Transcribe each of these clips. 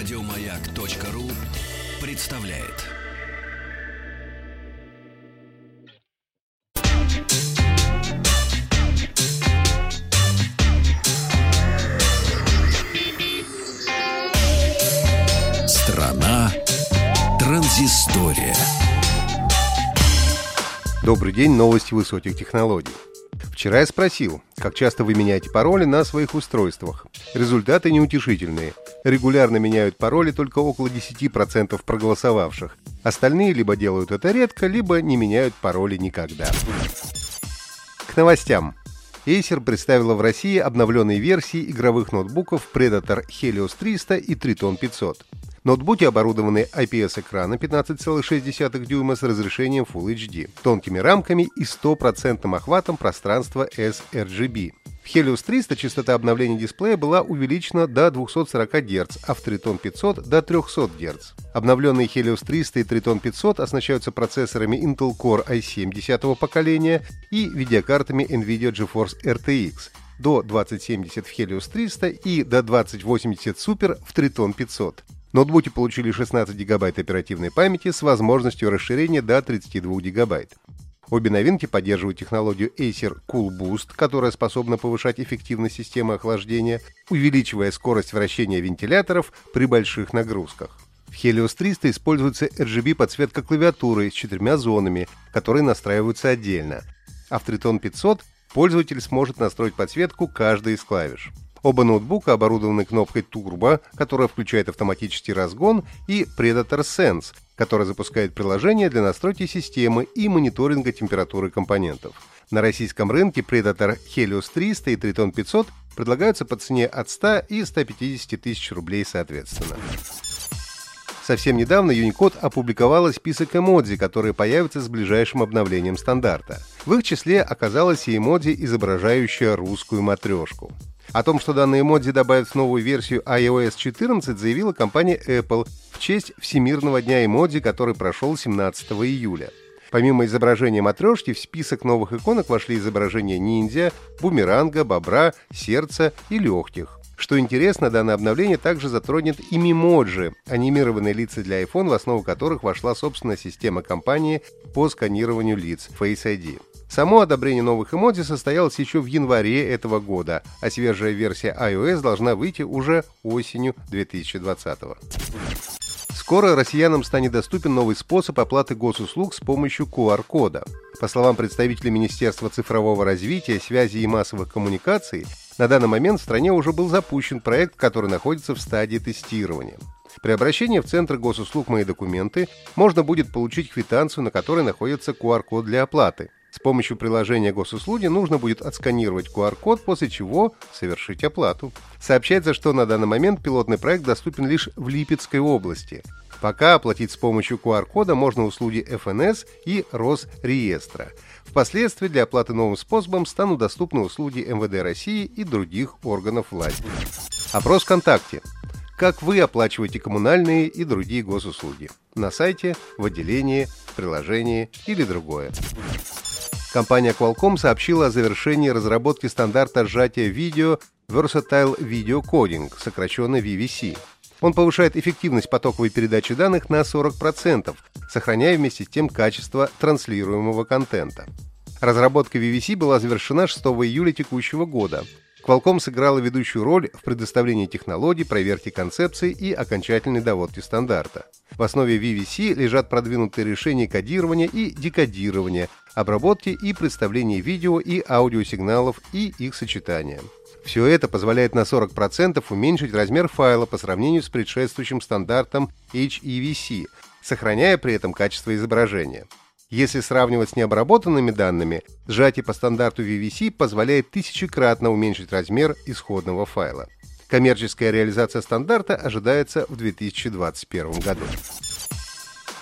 Радиомаяк.ру представляет. Страна транзистория. Добрый день, новости высоких технологий. Вчера я спросил, как часто вы меняете пароли на своих устройствах. Результаты неутешительные. Регулярно меняют пароли только около 10% проголосовавших. Остальные либо делают это редко, либо не меняют пароли никогда. К новостям. Acer представила в России обновленные версии игровых ноутбуков Predator Helios 300 и Triton 500. Ноутбуки оборудованы IPS-экраном 15,6 дюйма с разрешением Full HD, тонкими рамками и 100% охватом пространства sRGB. В Helios 300 частота обновления дисплея была увеличена до 240 Гц, а в Triton 500 до 300 Гц. Обновленные Helios 300 и Triton 500 оснащаются процессорами Intel Core i7 10 поколения и видеокартами NVIDIA GeForce RTX до 2070 в Helios 300 и до 2080 Super в Triton 500. Ноутбуки получили 16 гигабайт оперативной памяти с возможностью расширения до 32 гигабайт. Обе новинки поддерживают технологию Acer Cool Boost, которая способна повышать эффективность системы охлаждения, увеличивая скорость вращения вентиляторов при больших нагрузках. В Helios 300 используется RGB-подсветка клавиатуры с четырьмя зонами, которые настраиваются отдельно. А в Triton 500 пользователь сможет настроить подсветку каждой из клавиш. Оба ноутбука оборудованы кнопкой Turbo, которая включает автоматический разгон, и Predator Sense, которая запускает приложение для настройки системы и мониторинга температуры компонентов. На российском рынке Predator Helios 300 и Triton 500 предлагаются по цене от 100 и 150 тысяч рублей соответственно. Совсем недавно Unicode опубликовала список эмодзи, которые появятся с ближайшим обновлением стандарта. В их числе оказалась и эмодзи, изображающая русскую матрешку. О том, что данные эмодзи добавят в новую версию iOS 14, заявила компания Apple в честь Всемирного дня эмодзи, который прошел 17 июля. Помимо изображения матрешки, в список новых иконок вошли изображения ниндзя, бумеранга, бобра, сердца и легких. Что интересно, данное обновление также затронет и мемоджи, анимированные лица для iPhone, в основу которых вошла собственная система компании по сканированию лиц Face ID. Само одобрение новых эмодзи состоялось еще в январе этого года, а свежая версия iOS должна выйти уже осенью 2020 Скоро россиянам станет доступен новый способ оплаты госуслуг с помощью QR-кода. По словам представителя Министерства цифрового развития, связи и массовых коммуникаций, на данный момент в стране уже был запущен проект, который находится в стадии тестирования. При обращении в Центр госуслуг «Мои документы» можно будет получить квитанцию, на которой находится QR-код для оплаты. С помощью приложения госуслуги нужно будет отсканировать QR-код, после чего совершить оплату. Сообщается, что на данный момент пилотный проект доступен лишь в Липецкой области. Пока оплатить с помощью QR-кода можно услуги ФНС и Росреестра. Впоследствии для оплаты новым способом станут доступны услуги МВД России и других органов власти. Опрос ВКонтакте. Как вы оплачиваете коммунальные и другие госуслуги? На сайте, в отделении, в приложении или другое. Компания Qualcomm сообщила о завершении разработки стандарта сжатия видео Versatile Video Coding, сокращенно VVC. Он повышает эффективность потоковой передачи данных на 40%, сохраняя вместе с тем качество транслируемого контента. Разработка VVC была завершена 6 июля текущего года. Qualcomm сыграла ведущую роль в предоставлении технологий, проверке концепции и окончательной доводке стандарта. В основе VVC лежат продвинутые решения кодирования и декодирования, обработки и представления видео и аудиосигналов и их сочетания. Все это позволяет на 40% уменьшить размер файла по сравнению с предшествующим стандартом HEVC, сохраняя при этом качество изображения. Если сравнивать с необработанными данными, сжатие по стандарту VVC позволяет тысячекратно уменьшить размер исходного файла. Коммерческая реализация стандарта ожидается в 2021 году.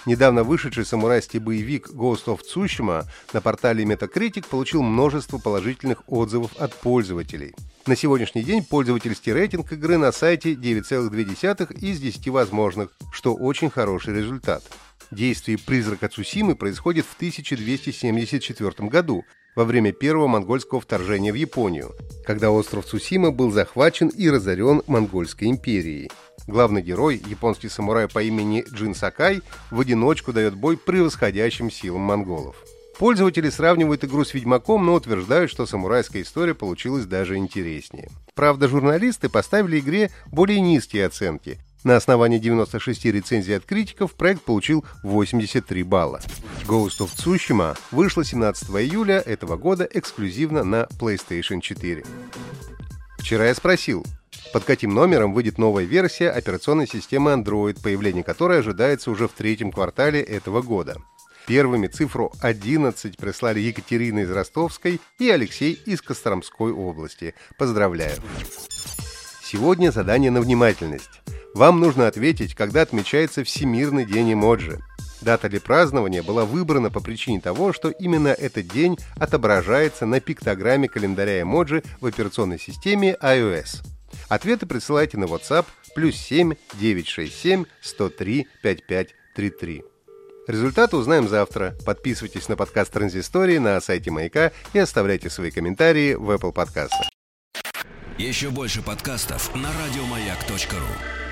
Недавно вышедший самурайский боевик Ghost of Tsushima на портале Metacritic получил множество положительных отзывов от пользователей. На сегодняшний день пользовательский рейтинг игры на сайте 9,2 из 10 возможных, что очень хороший результат. Действие «Призрака Цусимы» происходит в 1274 году, во время первого монгольского вторжения в Японию, когда остров Цусима был захвачен и разорен Монгольской империей. Главный герой, японский самурай по имени Джин Сакай, в одиночку дает бой превосходящим силам монголов. Пользователи сравнивают игру с Ведьмаком, но утверждают, что самурайская история получилась даже интереснее. Правда, журналисты поставили игре более низкие оценки. На основании 96 рецензий от критиков проект получил 83 балла. Ghost of Tsushima вышла 17 июля этого года эксклюзивно на PlayStation 4. Вчера я спросил, под каким номером выйдет новая версия операционной системы Android, появление которой ожидается уже в третьем квартале этого года. Первыми цифру 11 прислали Екатерина из Ростовской и Алексей из Костромской области. Поздравляю! Сегодня задание на внимательность. Вам нужно ответить, когда отмечается Всемирный день эмоджи. Дата для празднования была выбрана по причине того, что именно этот день отображается на пиктограмме календаря эмоджи в операционной системе iOS. Ответы присылайте на WhatsApp плюс 7 967 103 5533. Результаты узнаем завтра. Подписывайтесь на подкаст Транзистории на сайте Маяка и оставляйте свои комментарии в Apple подкастах. Еще больше подкастов на радиомаяк.ру.